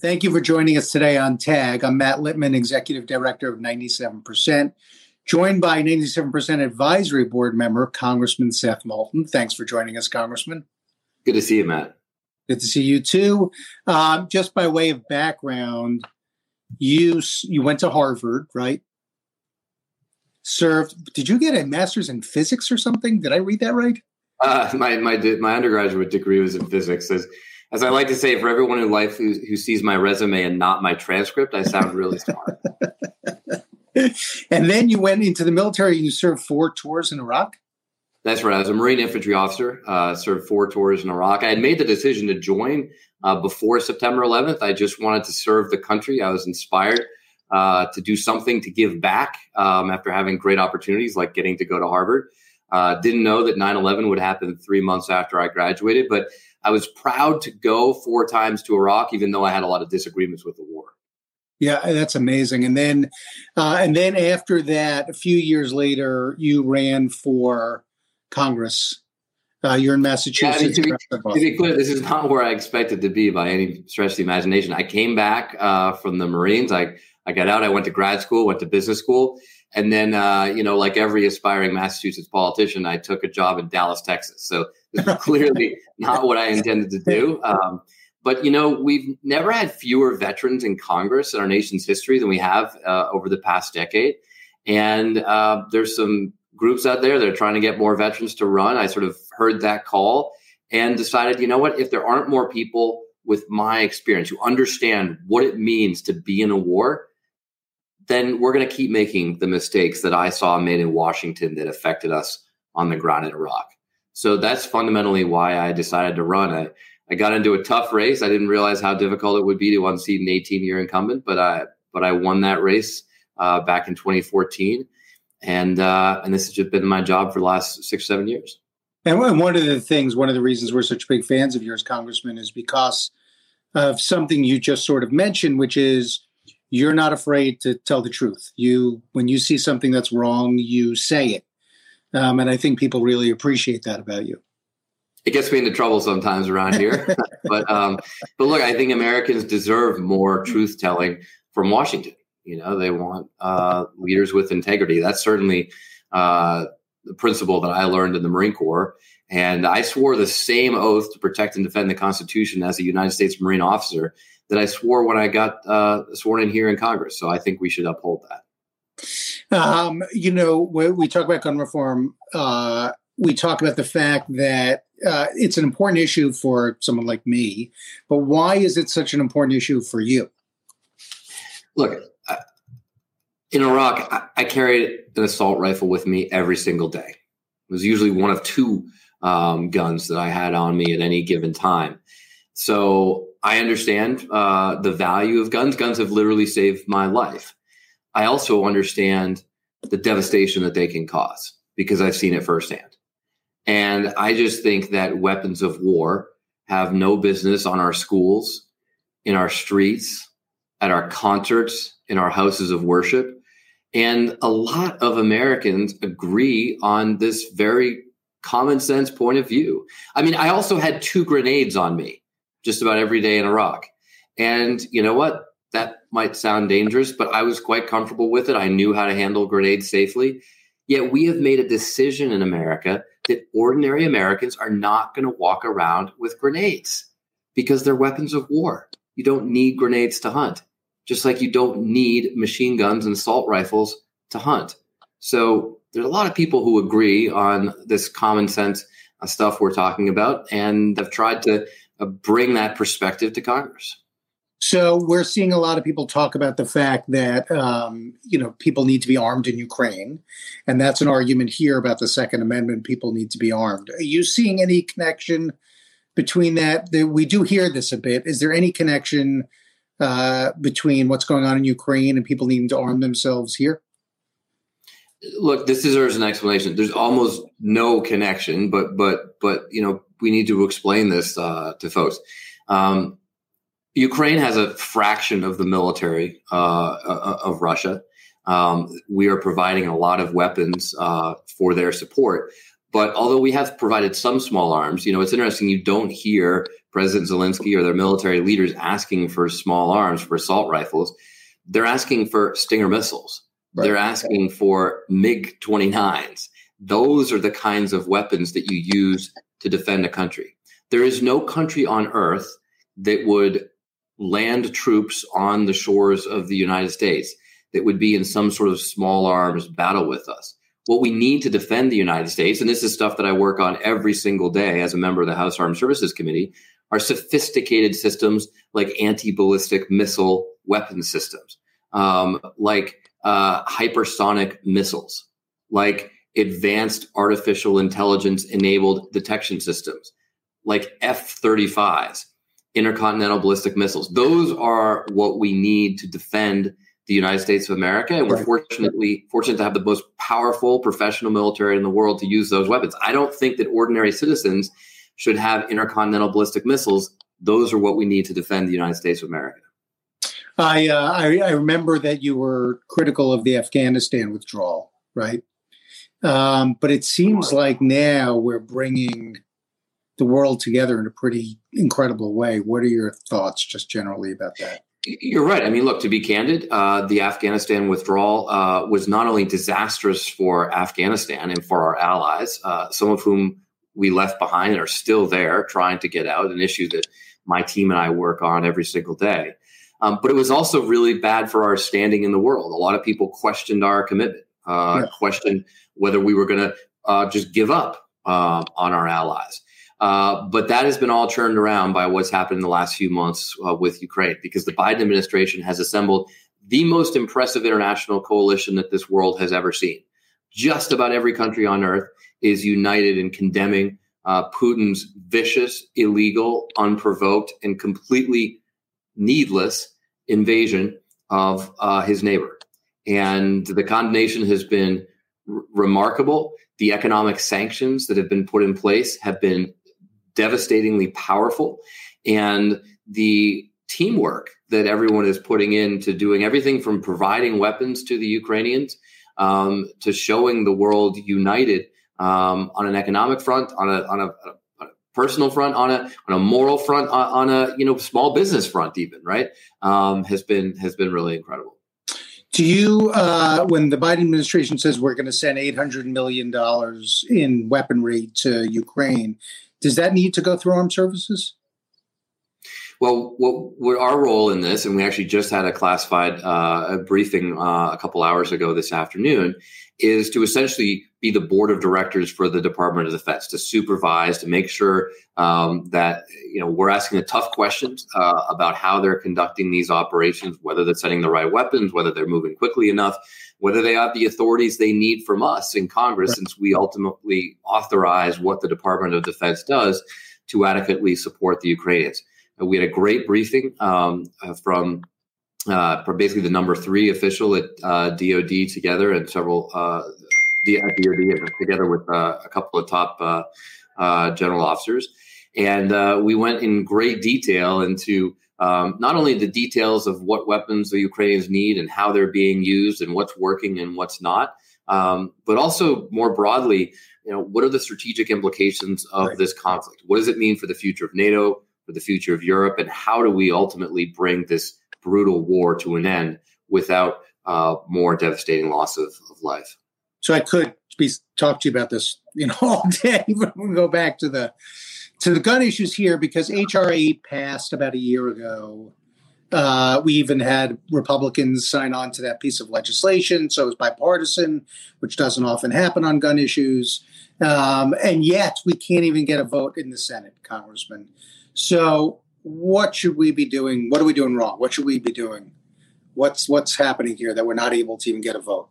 Thank you for joining us today on TAG. I'm Matt Littman, Executive Director of 97%, joined by 97% Advisory Board member, Congressman Seth Moulton. Thanks for joining us, Congressman. Good to see you, Matt. Good to see you too. Um, just by way of background, you you went to Harvard, right? Served. Did you get a master's in physics or something? Did I read that right? Uh, my my my undergraduate degree was in physics. As, as I like to say, for everyone in life who, who sees my resume and not my transcript, I sound really smart. and then you went into the military. You served four tours in Iraq. That's right. I was a Marine infantry officer. Uh, served four tours in Iraq. I had made the decision to join uh, before September 11th. I just wanted to serve the country. I was inspired uh, to do something to give back um, after having great opportunities like getting to go to Harvard. Uh, didn't know that 9 11 would happen three months after I graduated, but I was proud to go four times to Iraq, even though I had a lot of disagreements with the war. Yeah, that's amazing. And then, uh, and then after that, a few years later, you ran for Congress. Uh, you're in Massachusetts. Yeah, I mean, to, be, to, be, clear, this is not where I expected to be by any stretch of the imagination. I came back uh, from the Marines. I I got out. I went to grad school, went to business school, and then, uh, you know, like every aspiring Massachusetts politician, I took a job in Dallas, Texas. So this was clearly not what I intended to do. Um, but, you know, we've never had fewer veterans in Congress in our nation's history than we have uh, over the past decade. And uh, there's some groups out there that are trying to get more veterans to run. I sort of heard that call and decided, you know what, if there aren't more people with my experience who understand what it means to be in a war, then we're going to keep making the mistakes that I saw made in Washington that affected us on the ground in Iraq. So that's fundamentally why I decided to run. I, I got into a tough race. I didn't realize how difficult it would be to unseat an 18 year incumbent, but I but I won that race uh, back in 2014, and uh, and this has just been my job for the last six seven years. And one of the things, one of the reasons we're such big fans of yours, Congressman, is because of something you just sort of mentioned, which is you're not afraid to tell the truth. You, when you see something that's wrong, you say it, um, and I think people really appreciate that about you. It gets me into trouble sometimes around here, but um, but look, I think Americans deserve more truth telling from Washington. You know, they want uh, leaders with integrity. That's certainly uh, the principle that I learned in the Marine Corps. And I swore the same oath to protect and defend the Constitution as a United States Marine officer that I swore when I got uh, sworn in here in Congress. So I think we should uphold that. Um, you know, when we talk about gun reform, uh, we talk about the fact that uh, it's an important issue for someone like me, but why is it such an important issue for you? Look, in Iraq, I, I carried an assault rifle with me every single day. It was usually one of two um, guns that I had on me at any given time. So I understand uh, the value of guns. Guns have literally saved my life. I also understand the devastation that they can cause because I've seen it firsthand. And I just think that weapons of war have no business on our schools, in our streets, at our concerts, in our houses of worship. And a lot of Americans agree on this very common sense point of view. I mean, I also had two grenades on me just about every day in Iraq. And you know what? That might sound dangerous, but I was quite comfortable with it. I knew how to handle grenades safely. Yet we have made a decision in America that ordinary Americans are not going to walk around with grenades because they're weapons of war. You don't need grenades to hunt, just like you don't need machine guns and assault rifles to hunt. So there's a lot of people who agree on this common sense stuff we're talking about and have tried to bring that perspective to Congress. So we're seeing a lot of people talk about the fact that um, you know people need to be armed in Ukraine, and that's an argument here about the Second Amendment. People need to be armed. Are you seeing any connection between that? We do hear this a bit. Is there any connection uh, between what's going on in Ukraine and people needing to arm themselves here? look, this deserves an explanation. There's almost no connection, but but but you know we need to explain this uh, to folks. Um, Ukraine has a fraction of the military uh, uh, of Russia. Um, we are providing a lot of weapons uh, for their support, But although we have provided some small arms, you know, it's interesting. You don't hear President Zelensky or their military leaders asking for small arms for assault rifles. They're asking for Stinger missiles. Right. They're asking for MiG 29s. Those are the kinds of weapons that you use to defend a country. There is no country on earth that would land troops on the shores of the United States that would be in some sort of small arms battle with us. What we need to defend the United States, and this is stuff that I work on every single day as a member of the House Armed Services Committee, are sophisticated systems like anti ballistic missile weapon systems, um, like uh, hypersonic missiles, like advanced artificial intelligence enabled detection systems, like F 35s, intercontinental ballistic missiles. Those are what we need to defend the United States of America, and we're right. fortunately fortunate to have the most powerful professional military in the world to use those weapons. I don't think that ordinary citizens should have intercontinental ballistic missiles. Those are what we need to defend the United States of America. I, uh, I, I remember that you were critical of the Afghanistan withdrawal, right? Um, but it seems like now we're bringing the world together in a pretty incredible way. What are your thoughts, just generally, about that? You're right. I mean, look, to be candid, uh, the Afghanistan withdrawal uh, was not only disastrous for Afghanistan and for our allies, uh, some of whom we left behind and are still there trying to get out, an issue that my team and I work on every single day. Um, but it was also really bad for our standing in the world. A lot of people questioned our commitment, uh, yeah. questioned whether we were going to uh, just give up uh, on our allies. Uh, but that has been all turned around by what's happened in the last few months uh, with Ukraine, because the Biden administration has assembled the most impressive international coalition that this world has ever seen. Just about every country on earth is united in condemning uh, Putin's vicious, illegal, unprovoked, and completely needless invasion of uh, his neighbor. And the condemnation has been r- remarkable. The economic sanctions that have been put in place have been devastatingly powerful. And the teamwork that everyone is putting into doing everything from providing weapons to the Ukrainians um, to showing the world united um, on an economic front, on a, on a, a personal front, on a on a moral front, on, on, a you know small business front, even right, um, has been has been really incredible. Do you, uh, when the Biden administration says we're going to send eight hundred million dollars in weaponry to Ukraine, does that need to go through armed services? Well, what, what our role in this, and we actually just had a classified uh, a briefing uh, a couple hours ago this afternoon, is to essentially be the board of directors for the Department of Defense to supervise, to make sure um, that you know we're asking the tough questions uh, about how they're conducting these operations, whether they're setting the right weapons, whether they're moving quickly enough, whether they have the authorities they need from us in Congress, since we ultimately authorize what the Department of Defense does to adequately support the Ukrainians. And we had a great briefing um, uh, from uh, basically the number three official at uh, DoD together and several uh, DoD together with uh, a couple of top uh, uh, general officers, and we went in great detail into um, not only the details of what weapons the Ukrainians need and how they're being used and what's working and what's not, um, but also more broadly, you know, what are the strategic implications of right. this conflict? What does it mean for the future of NATO, for the future of Europe, and how do we ultimately bring this brutal war to an end without uh, more devastating loss of, of life? So I could be talk to you about this, you know, all day. But we'll go back to the to the gun issues here because HR 8 passed about a year ago. Uh, we even had Republicans sign on to that piece of legislation, so it was bipartisan, which doesn't often happen on gun issues. Um, and yet, we can't even get a vote in the Senate, Congressman. So, what should we be doing? What are we doing wrong? What should we be doing? What's what's happening here that we're not able to even get a vote?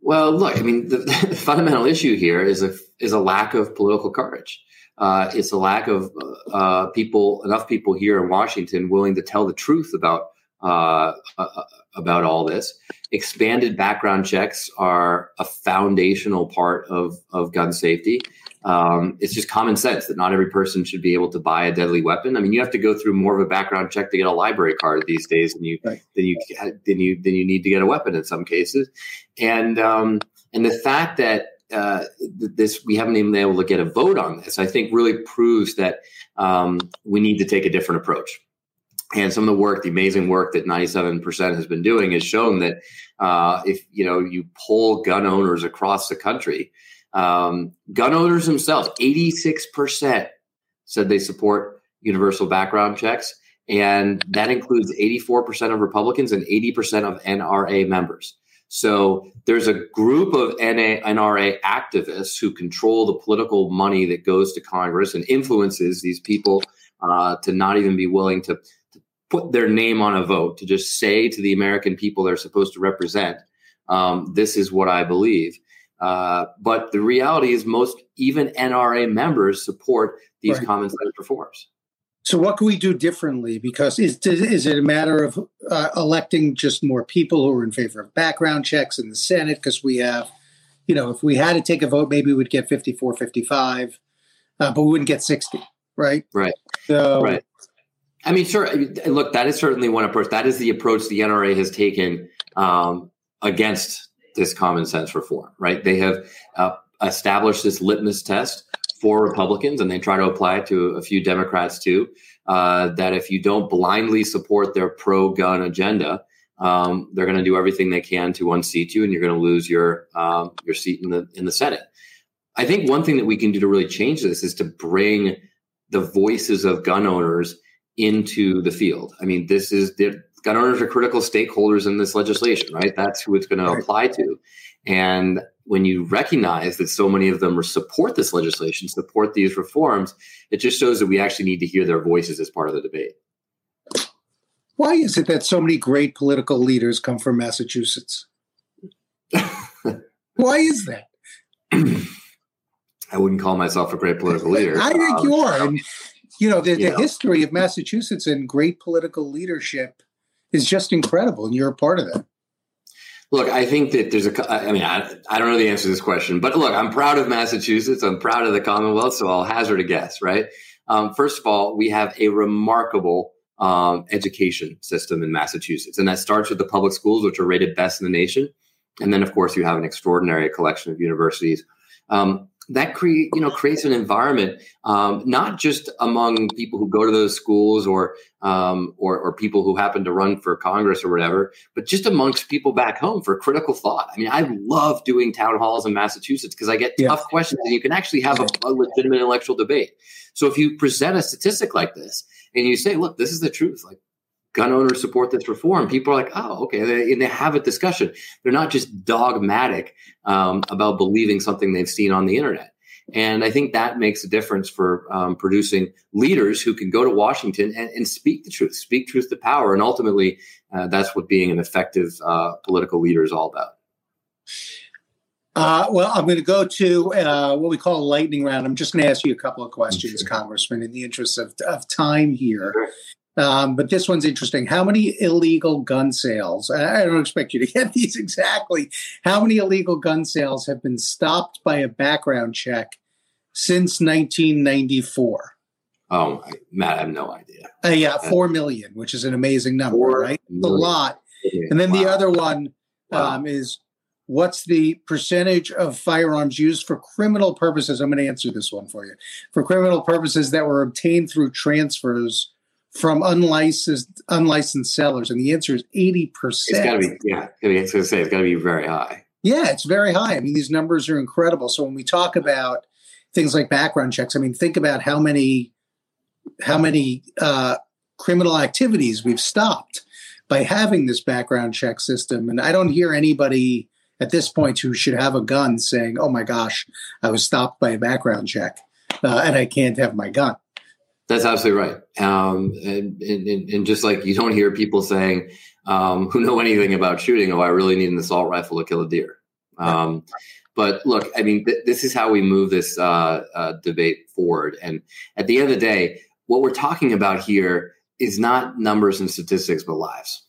Well, look, I mean, the, the fundamental issue here is a is a lack of political courage. Uh, it's a lack of uh, people, enough people here in Washington willing to tell the truth about uh, uh about all this. Expanded background checks are a foundational part of of gun safety. Um, it's just common sense that not every person should be able to buy a deadly weapon. I mean, you have to go through more of a background check to get a library card these days than you right. than you than you than you need to get a weapon in some cases. And um, and the fact that uh, this we haven't even been able to get a vote on this, I think really proves that um, we need to take a different approach. And some of the work, the amazing work that 97% has been doing, has shown that uh, if you know you poll gun owners across the country, um, gun owners themselves, 86% said they support universal background checks. And that includes 84% of Republicans and 80% of NRA members. So there's a group of NA, NRA activists who control the political money that goes to Congress and influences these people uh, to not even be willing to, put their name on a vote, to just say to the American people they're supposed to represent, um, this is what I believe. Uh, but the reality is, most even NRA members support these right. common sense reforms. So, what can we do differently? Because is is it a matter of uh, electing just more people who are in favor of background checks in the Senate? Because we have, you know, if we had to take a vote, maybe we'd get 54, 55, uh, but we wouldn't get 60, right? Right. So, right. I mean, sure. Look, that is certainly one approach. That is the approach the NRA has taken um, against this common sense reform, right? They have uh, established this litmus test for Republicans, and they try to apply it to a few Democrats too. Uh, that if you don't blindly support their pro-gun agenda, um, they're going to do everything they can to unseat you, and you're going to lose your um, your seat in the in the Senate. I think one thing that we can do to really change this is to bring the voices of gun owners into the field. I mean, this is gun owners are critical stakeholders in this legislation, right? That's who it's going to apply to. And when you recognize that so many of them support this legislation, support these reforms, it just shows that we actually need to hear their voices as part of the debate. Why is it that so many great political leaders come from Massachusetts? Why is that? I wouldn't call myself a great political leader. I think um, you are. You know, the, the know. history of Massachusetts and great political leadership is just incredible, and you're a part of that. Look, I think that there's a. I mean, I, I don't know the answer to this question, but look, I'm proud of Massachusetts. I'm proud of the Commonwealth, so I'll hazard a guess. Right. Um, first of all, we have a remarkable um, education system in Massachusetts, and that starts with the public schools, which are rated best in the nation, and then, of course, you have an extraordinary collection of universities. Um, that create you know creates an environment um, not just among people who go to those schools or, um, or or people who happen to run for Congress or whatever, but just amongst people back home for critical thought. I mean, I love doing town halls in Massachusetts because I get yeah. tough questions and you can actually have a, a legitimate intellectual debate. So if you present a statistic like this and you say, "Look, this is the truth," like gun owners support this reform. People are like, oh, okay. They, and they have a discussion. They're not just dogmatic um, about believing something they've seen on the internet. And I think that makes a difference for um, producing leaders who can go to Washington and, and, speak the truth, speak truth to power. And ultimately, uh, that's what being an effective uh, political leader is all about. Uh, well, I'm going to go to uh, what we call a lightning round. I'm just going to ask you a couple of questions, Congressman, in the interest of, of time here. Um, but this one's interesting. How many illegal gun sales? I don't expect you to get these exactly. How many illegal gun sales have been stopped by a background check since 1994? Oh, Matt, I have no idea. Uh, yeah, four million, which is an amazing number, four right? A lot. And then wow. the other one wow. um, is what's the percentage of firearms used for criminal purposes? I'm going to answer this one for you. For criminal purposes that were obtained through transfers from unlicensed unlicensed sellers? And the answer is eighty percent. It's got to be yeah. I was going to say it's got to be very high. Yeah, it's very high. I mean, these numbers are incredible. So when we talk about things like background checks, I mean, think about how many how many uh, criminal activities we've stopped by having this background check system. And I don't hear anybody at this point who should have a gun saying, "Oh my gosh, I was stopped by a background check, uh, and I can't have my gun." That's absolutely right. Um, and, and, and, just like you don't hear people saying, um, who know anything about shooting, oh, I really need an assault rifle to kill a deer. Um, but look, I mean, th- this is how we move this uh, uh, debate forward. And at the end of the day, what we're talking about here is not numbers and statistics, but lives.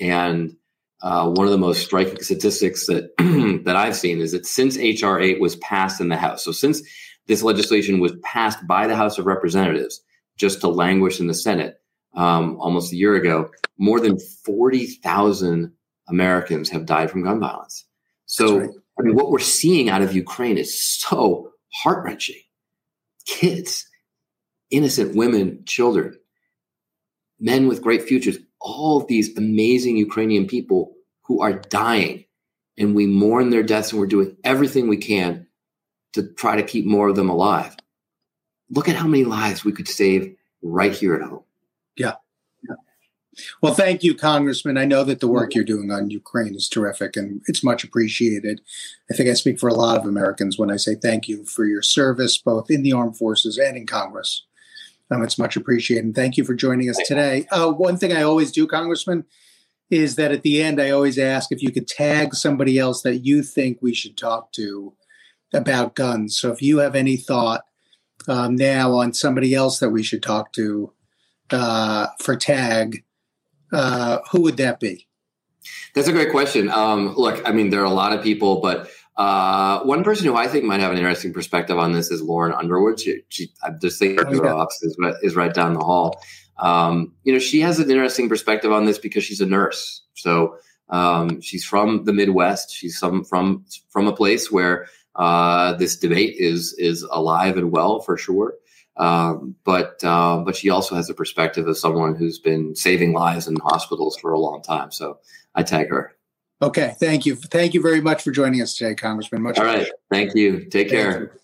And uh, one of the most striking statistics that that I've seen is that since HR 8 was passed in the House, so since this legislation was passed by the House of Representatives, just to languish in the Senate um, almost a year ago, more than 40,000 Americans have died from gun violence. So right. I mean, what we're seeing out of Ukraine is so heart wrenching. Kids, innocent women, children, men with great futures, all of these amazing Ukrainian people who are dying. And we mourn their deaths and we're doing everything we can to try to keep more of them alive. Look at how many lives we could save right here at home. Yeah. Well, thank you, Congressman. I know that the work you're doing on Ukraine is terrific and it's much appreciated. I think I speak for a lot of Americans when I say thank you for your service, both in the armed forces and in Congress. Um, it's much appreciated. And thank you for joining us today. Uh, one thing I always do, Congressman, is that at the end, I always ask if you could tag somebody else that you think we should talk to about guns. So if you have any thought um, now on somebody else that we should talk to uh, for tag, uh, who would that be? That's a great question. Um, look, I mean, there are a lot of people, but uh, one person who I think might have an interesting perspective on this is Lauren Underwood. She, she I'm just thinking oh, her office is, is right down the hall. Um, you know, she has an interesting perspective on this because she's a nurse. So um, she's from the Midwest. She's some from from a place where uh, this debate is is alive and well for sure. Um, but uh, but she also has a perspective of someone who's been saving lives in hospitals for a long time. So I tag her. Okay, thank you. Thank you very much for joining us today, Congressman. Much. All right, thank you. Take thank care. You.